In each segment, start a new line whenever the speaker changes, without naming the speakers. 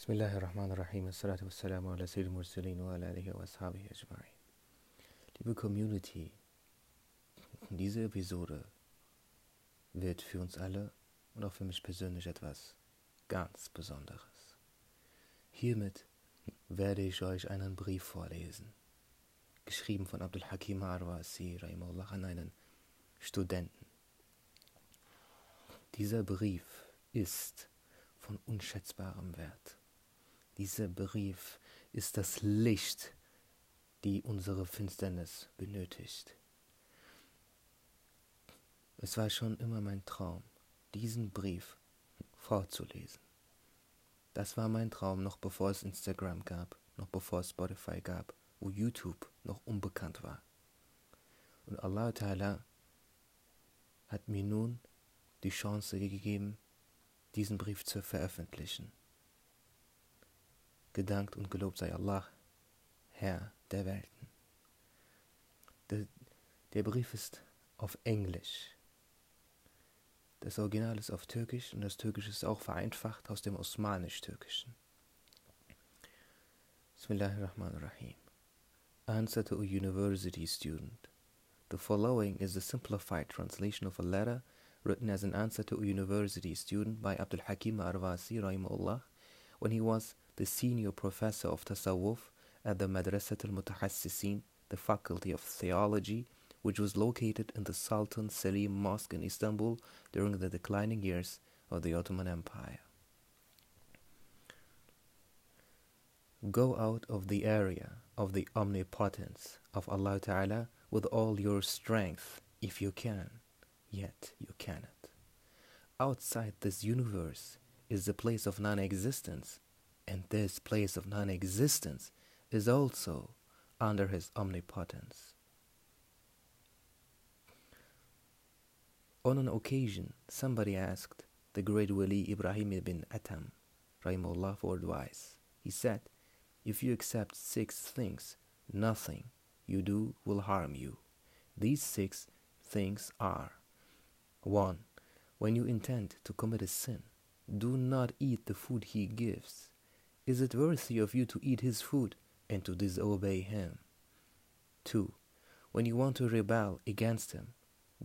بسم الله الرحمن الرحيم الصلاة والسلام على سيد المرسلين وعلى آله وأصحابه أجمعين Liebe Community, diese Episode wird für uns alle und auch für mich persönlich etwas ganz Besonderes. Hiermit werde ich euch einen Brief vorlesen, geschrieben von Abdul Hakim Arwasi an einen Studenten. Dieser Brief ist von unschätzbarem Wert. Dieser Brief ist das Licht, die unsere Finsternis benötigt. Es war schon immer mein Traum, diesen Brief vorzulesen. Das war mein Traum, noch bevor es Instagram gab, noch bevor es Spotify gab, wo YouTube noch unbekannt war. Und Allah Ta'ala hat mir nun die Chance gegeben, diesen Brief zu veröffentlichen. Gedankt und gelobt sei Allah, Herr der Welten. Der, der, Brief ist auf Englisch. Das Original ist auf Türkisch und das Türkisch ist auch vereinfacht aus dem Osmanisch-Türkischen. Bismillahirrahmanirrahim. Answer to a university student. The following is the simplified translation of a letter written as an answer to a university student by Abdul Hakim Arvasi rahimahullah when he was the senior professor of Tasawwuf at the Madrasat al-Mutahassisin, the faculty of theology, which was located in the Sultan Selim Mosque in Istanbul during the declining years of the Ottoman Empire. Go out of the area of the omnipotence of Allah Ta'ala with all your strength if you can, yet you cannot. Outside this universe is the place of non existence, and this place of non existence is also under his omnipotence. On an occasion, somebody asked the great Wali Ibrahim ibn Adham, Rahimullah, for advice. He said, If you accept six things, nothing you do will harm you. These six things are 1. When you intend to commit a sin, do not eat the food he gives. Is it worthy of you to eat his food and to disobey him? 2. When you want to rebel against him,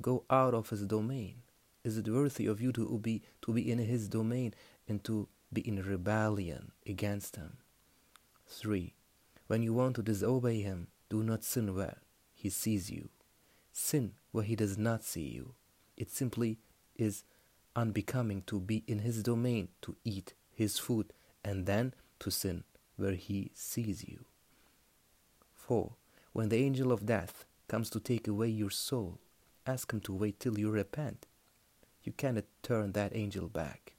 go out of his domain. Is it worthy of you to be, to be in his domain and to be in rebellion against him? 3. When you want to disobey him, do not sin where he sees you. Sin where he does not see you. It simply is unbecoming to be in his domain, to eat his food, and then to sin where he sees you. 4. When the angel of death comes to take away your soul, ask him to wait till you repent. You cannot turn that angel back.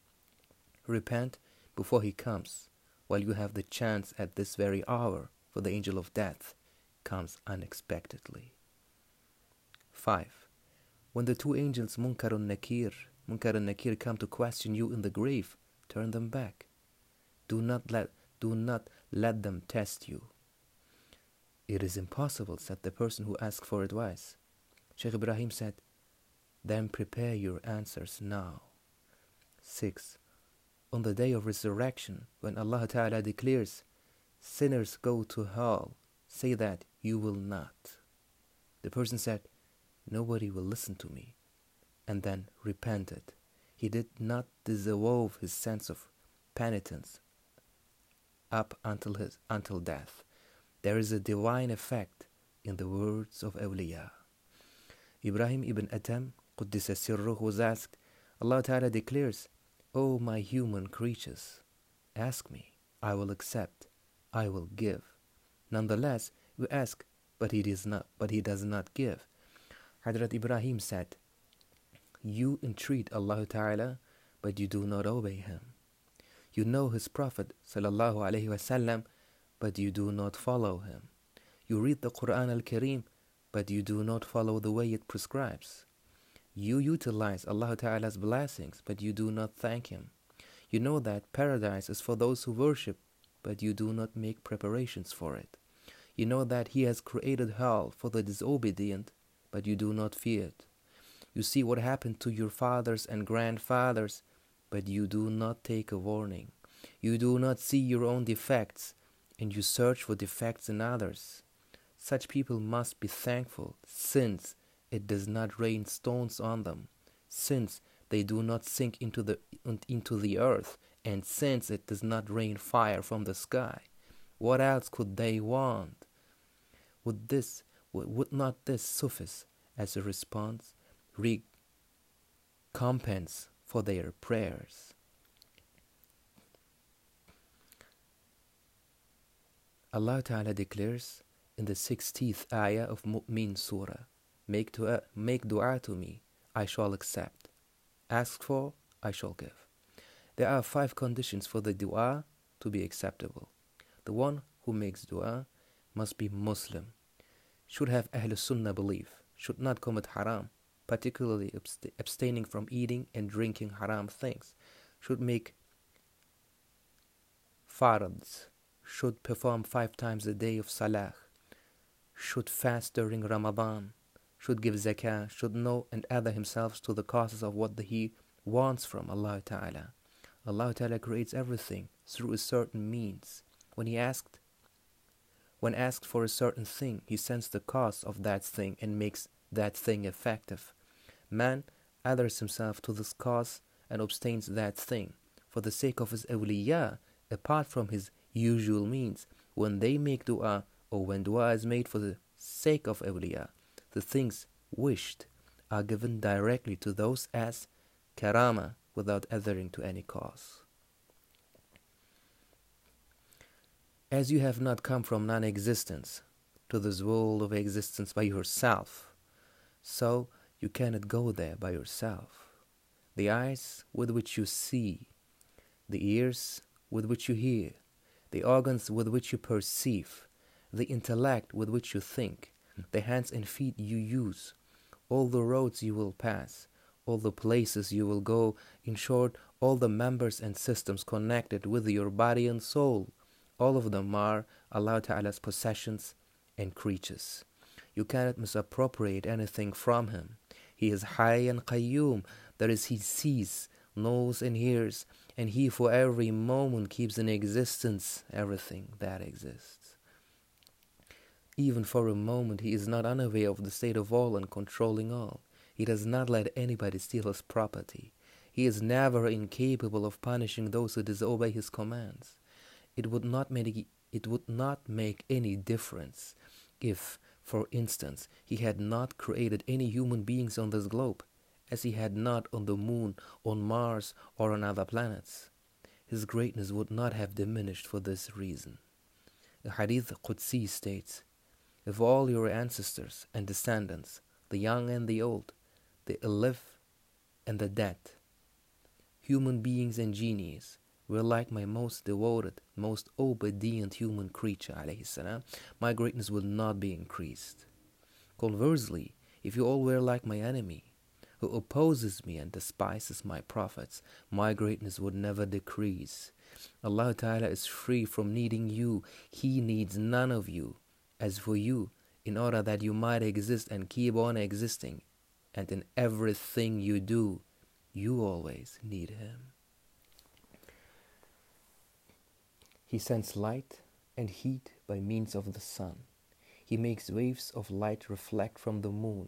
Repent before he comes, while you have the chance at this very hour, for the angel of death comes unexpectedly. 5. When the two angels Munkar and Nakir, Munkar and Nakir come to question you in the grave, turn them back. Do not let do not let them test you. It is impossible, said the person who asked for advice. Sheikh Ibrahim said, Then prepare your answers now. 6. On the day of resurrection, when Allah Ta'ala declares, Sinners go to hell, say that you will not. The person said, Nobody will listen to me, and then repented. He did not dissolve his sense of penitence up until his until death. There is a divine effect in the words of awliya. Ibrahim ibn Adham, Quddisa Sirruh, was asked, Allah Ta'ala declares, O my human creatures, ask me, I will accept, I will give. Nonetheless, you ask, but he does not, but he does not give. Hadrat Ibrahim said, You entreat Allah Ta'ala, but you do not obey him. You know his Prophet wasallam, but you do not follow him. You read the Quran al-Kareem, but you do not follow the way it prescribes. You utilize Allah Ta'ala's blessings, but you do not thank him. You know that paradise is for those who worship, but you do not make preparations for it. You know that he has created hell for the disobedient, but you do not fear it. You see what happened to your fathers and grandfathers, but you do not take a warning. You do not see your own defects, and you search for defects in others. Such people must be thankful, since it does not rain stones on them, since they do not sink into the into the earth, and since it does not rain fire from the sky. What else could they want? Would this would not this suffice as a response, recompense for their prayers? Allah Ta'ala declares in the 16th ayah of Mu'min Surah, make dua, make dua to me, I shall accept. Ask for, I shall give. There are five conditions for the dua to be acceptable. The one who makes dua must be Muslim, should have Ahl Sunnah belief, should not commit haram, particularly abstaining from eating and drinking haram things, should make fards, should perform five times a day of salah, should fast during Ramadan, should give zakah, should know and other himself to the causes of what he wants from Allah Ta'ala. Allah Ta'ala creates everything through a certain means. When he asked when asked for a certain thing, he sends the cause of that thing and makes that thing effective. Man others himself to this cause and obtains that thing for the sake of his awliya, apart from his usual means. When they make dua, or when dua is made for the sake of awliya, the things wished are given directly to those as karama without adhering to any cause. As you have not come from non existence to this world of existence by yourself, so you cannot go there by yourself. The eyes with which you see, the ears with which you hear, the organs with which you perceive, the intellect with which you think, the hands and feet you use, all the roads you will pass, all the places you will go, in short, all the members and systems connected with your body and soul, all of them are Allah Ta'ala's possessions and creatures. You cannot misappropriate anything from Him. He is Hayy and Qayyum, that is, He sees, knows, and hears, and He for every moment keeps in existence everything that exists. Even for a moment, He is not unaware of the state of all and controlling all. He does not let anybody steal His property. He is never incapable of punishing those who disobey His commands it would not make it would not make any difference if, for instance, he had not created any human beings on this globe, as he had not on the moon, on Mars, or on other planets. His greatness would not have diminished for this reason. The Hadith Qudsi states, If all your ancestors and descendants, the young and the old, the alive and the dead, human beings and genies, were like my most devoted, most obedient human creature, salam, my greatness would not be increased. Conversely, if you all were like my enemy, who opposes me and despises my prophets, my greatness would never decrease. Allah Ta'ala is free from needing you, He needs none of you. As for you, in order that you might exist and keep on existing, and in everything you do, you always need Him. He sends light and heat by means of the sun. He makes waves of light reflect from the moon.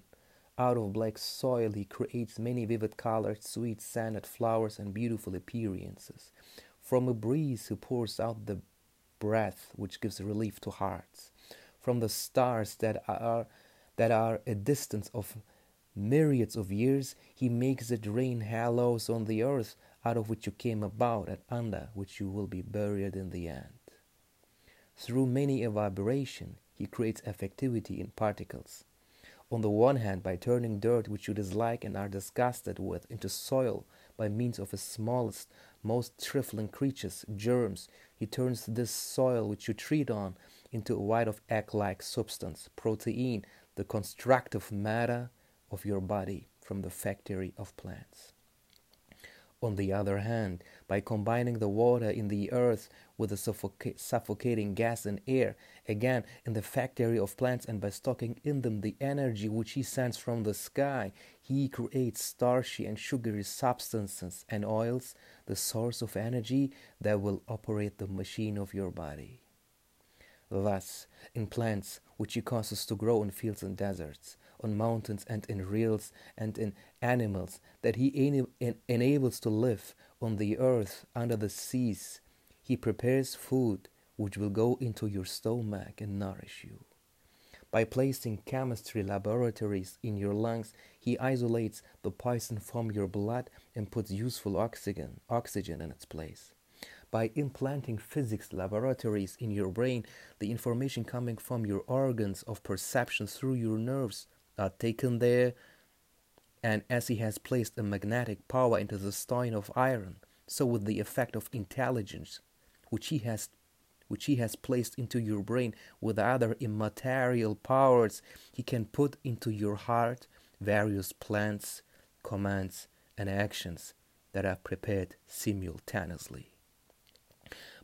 Out of black soil, he creates many vivid colored, sweet scented flowers and beautiful appearances. From a breeze, he pours out the breath which gives relief to hearts. From the stars that are that are a distance of myriads of years, he makes it rain halos on the earth out of which you came about and under which you will be buried in the end. Through many a vibration, he creates effectivity in particles. On the one hand, by turning dirt which you dislike and are disgusted with into soil by means of his smallest, most trifling creatures, germs, he turns this soil which you treat on into a white of egg like substance, protein, the constructive matter of your body from the factory of plants. On the other hand, by combining the water in the earth with the suffoc- suffocating gas and air, again in the factory of plants, and by stocking in them the energy which he sends from the sky, he creates starchy and sugary substances and oils, the source of energy that will operate the machine of your body. Thus, in plants which he causes to grow in fields and deserts, on mountains and in rills and in animals that he en- enables to live on the earth under the seas. He prepares food which will go into your stomach and nourish you. By placing chemistry laboratories in your lungs, he isolates the poison from your blood and puts useful oxygen, oxygen in its place. By implanting physics laboratories in your brain, the information coming from your organs of perception through your nerves are taken there, and as he has placed a magnetic power into the stone of iron, so with the effect of intelligence, which he has which he has placed into your brain with other immaterial powers, he can put into your heart various plans, commands, and actions that are prepared simultaneously.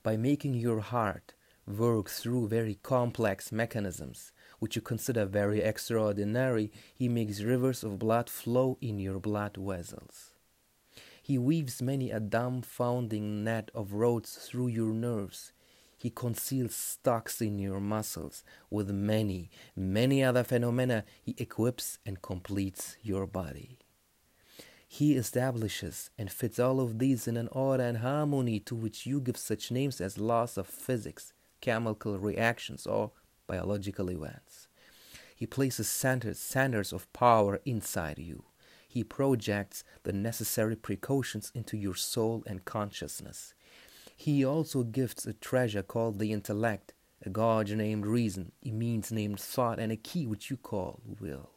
By making your heart work through very complex mechanisms, which you consider very extraordinary, he makes rivers of blood flow in your blood vessels. He weaves many a dumbfounding net of roads through your nerves. He conceals stocks in your muscles. With many, many other phenomena, he equips and completes your body. He establishes and fits all of these in an order and harmony to which you give such names as laws of physics, chemical reactions, or biological events. He places centers, centers of power inside you. He projects the necessary precautions into your soul and consciousness. He also gifts a treasure called the intellect, a gauge named reason, a means named thought, and a key which you call will.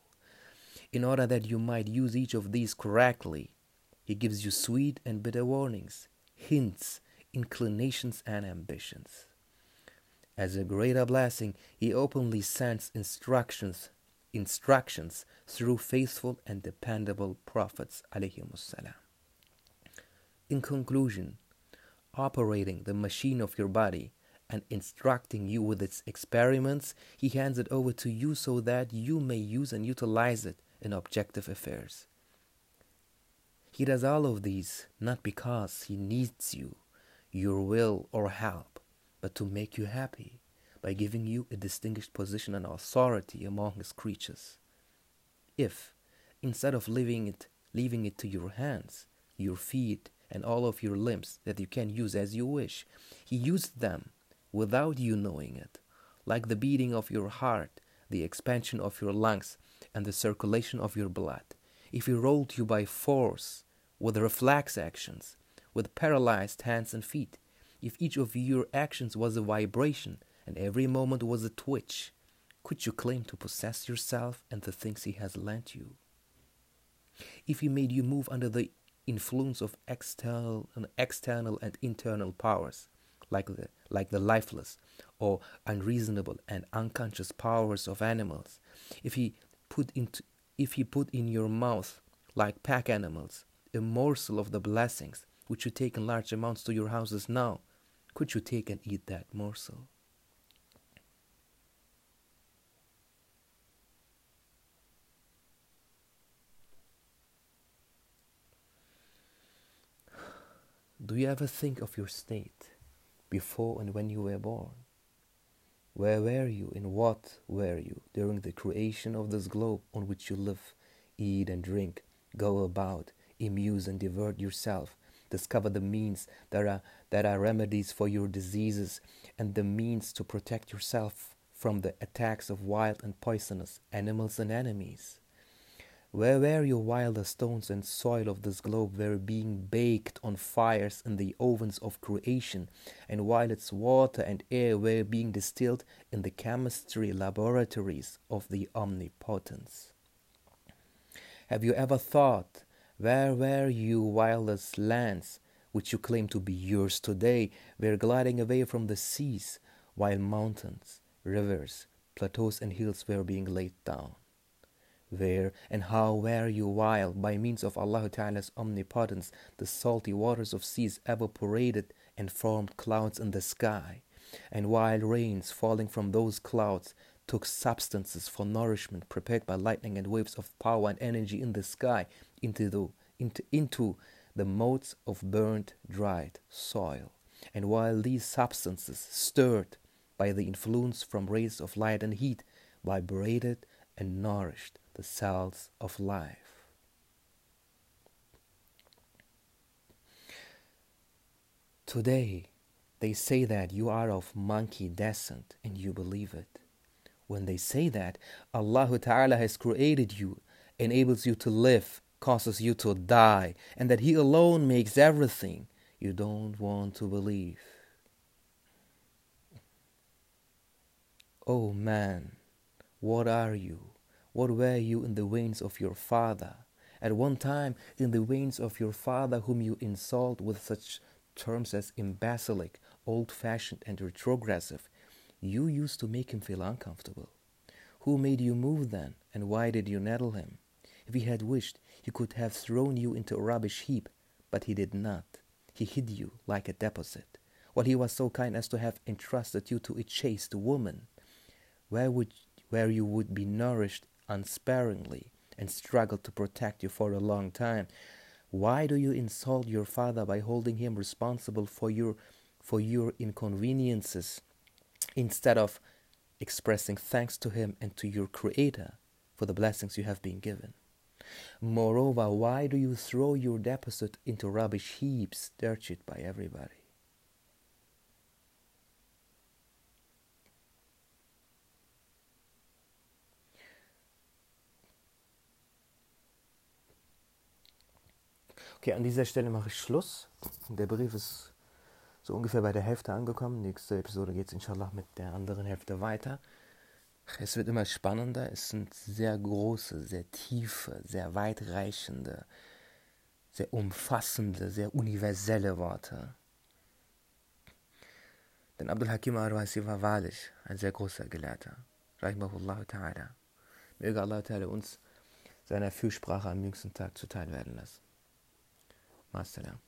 In order that you might use each of these correctly, he gives you sweet and bitter warnings, hints, inclinations, and ambitions. As a greater blessing, he openly sends instructions instructions through faithful and dependable prophets In conclusion, operating the machine of your body and instructing you with its experiments, he hands it over to you so that you may use and utilize it in objective affairs. He does all of these not because he needs you, your will, or help, but to make you happy by giving you a distinguished position and authority among his creatures. If, instead of leaving it, leaving it to your hands, your feet, and all of your limbs that you can use as you wish, he used them without you knowing it, like the beating of your heart, the expansion of your lungs, and the circulation of your blood. If he rolled you by force, with reflex actions, with paralyzed hands and feet, if each of your actions was a vibration and every moment was a twitch, could you claim to possess yourself and the things He has lent you? If He made you move under the influence of external and external and internal powers, like the like the lifeless or unreasonable and unconscious powers of animals, if He put into if He put in your mouth, like pack animals, a morsel of the blessings which you take in large amounts to your houses now, could you take and eat that morsel? Do you ever think of your state before and when you were born? Where were you and what were you during the creation of this globe on which you live, eat and drink, go about, amuse and divert yourself, discover the means that are, that are remedies for your diseases and the means to protect yourself from the attacks of wild and poisonous animals and enemies. Where were your the stones and soil of this globe were being baked on fires in the ovens of creation, and while its water and air were being distilled in the chemistry laboratories of the omnipotence? Have you ever thought where were you the lands, which you claim to be yours today, were gliding away from the seas, while mountains, rivers, plateaus, and hills were being laid down? where and how were you while, by means of Allah Ta'ala's omnipotence, the salty waters of seas evaporated and formed clouds in the sky, and while rains falling from those clouds took substances for nourishment prepared by lightning and waves of power and energy in the sky into the, into, into the modes of burnt, dried soil. And while these substances, stirred by the influence from rays of light and heat, vibrated and nourished the cells of life. Today, they say that you are of monkey descent and you believe it. When they say that, Allah Ta'ala has created you, enables you to live, causes you to die, and that He alone makes everything, you don't want to believe. Oh man, what are you? What were you in the veins of your father? At one time, in the veins of your father, whom you insult with such terms as imbecilic, old fashioned, and retrogressive, you used to make him feel uncomfortable. Who made you move then, and why did you nettle him? If he had wished, he could have thrown you into a rubbish heap, but he did not. He hid you like a deposit, while he was so kind as to have entrusted you to a chaste woman, where, would, where you would be nourished unsparingly and struggled to protect you for a long time. Why do you insult your father by holding him responsible for your for your inconveniences instead of expressing thanks to him and to your creator for the blessings you have been given? Moreover, why do you throw your deposit into rubbish heaps dirtied by everybody? Okay, an dieser Stelle mache ich Schluss. Der Brief ist so ungefähr bei der Hälfte angekommen. Nächste Episode geht es inshallah mit der anderen Hälfte weiter. Es wird immer spannender. Es sind sehr große, sehr tiefe, sehr weitreichende, sehr umfassende, sehr universelle Worte. Denn Abdul Hakim al-Raisi war wahrlich ein sehr großer Gelehrter. Rahimahullah ta'ala. Möge Allah ta'ala uns seiner Fürsprache am jüngsten Tag zuteilwerden lassen. Masalam.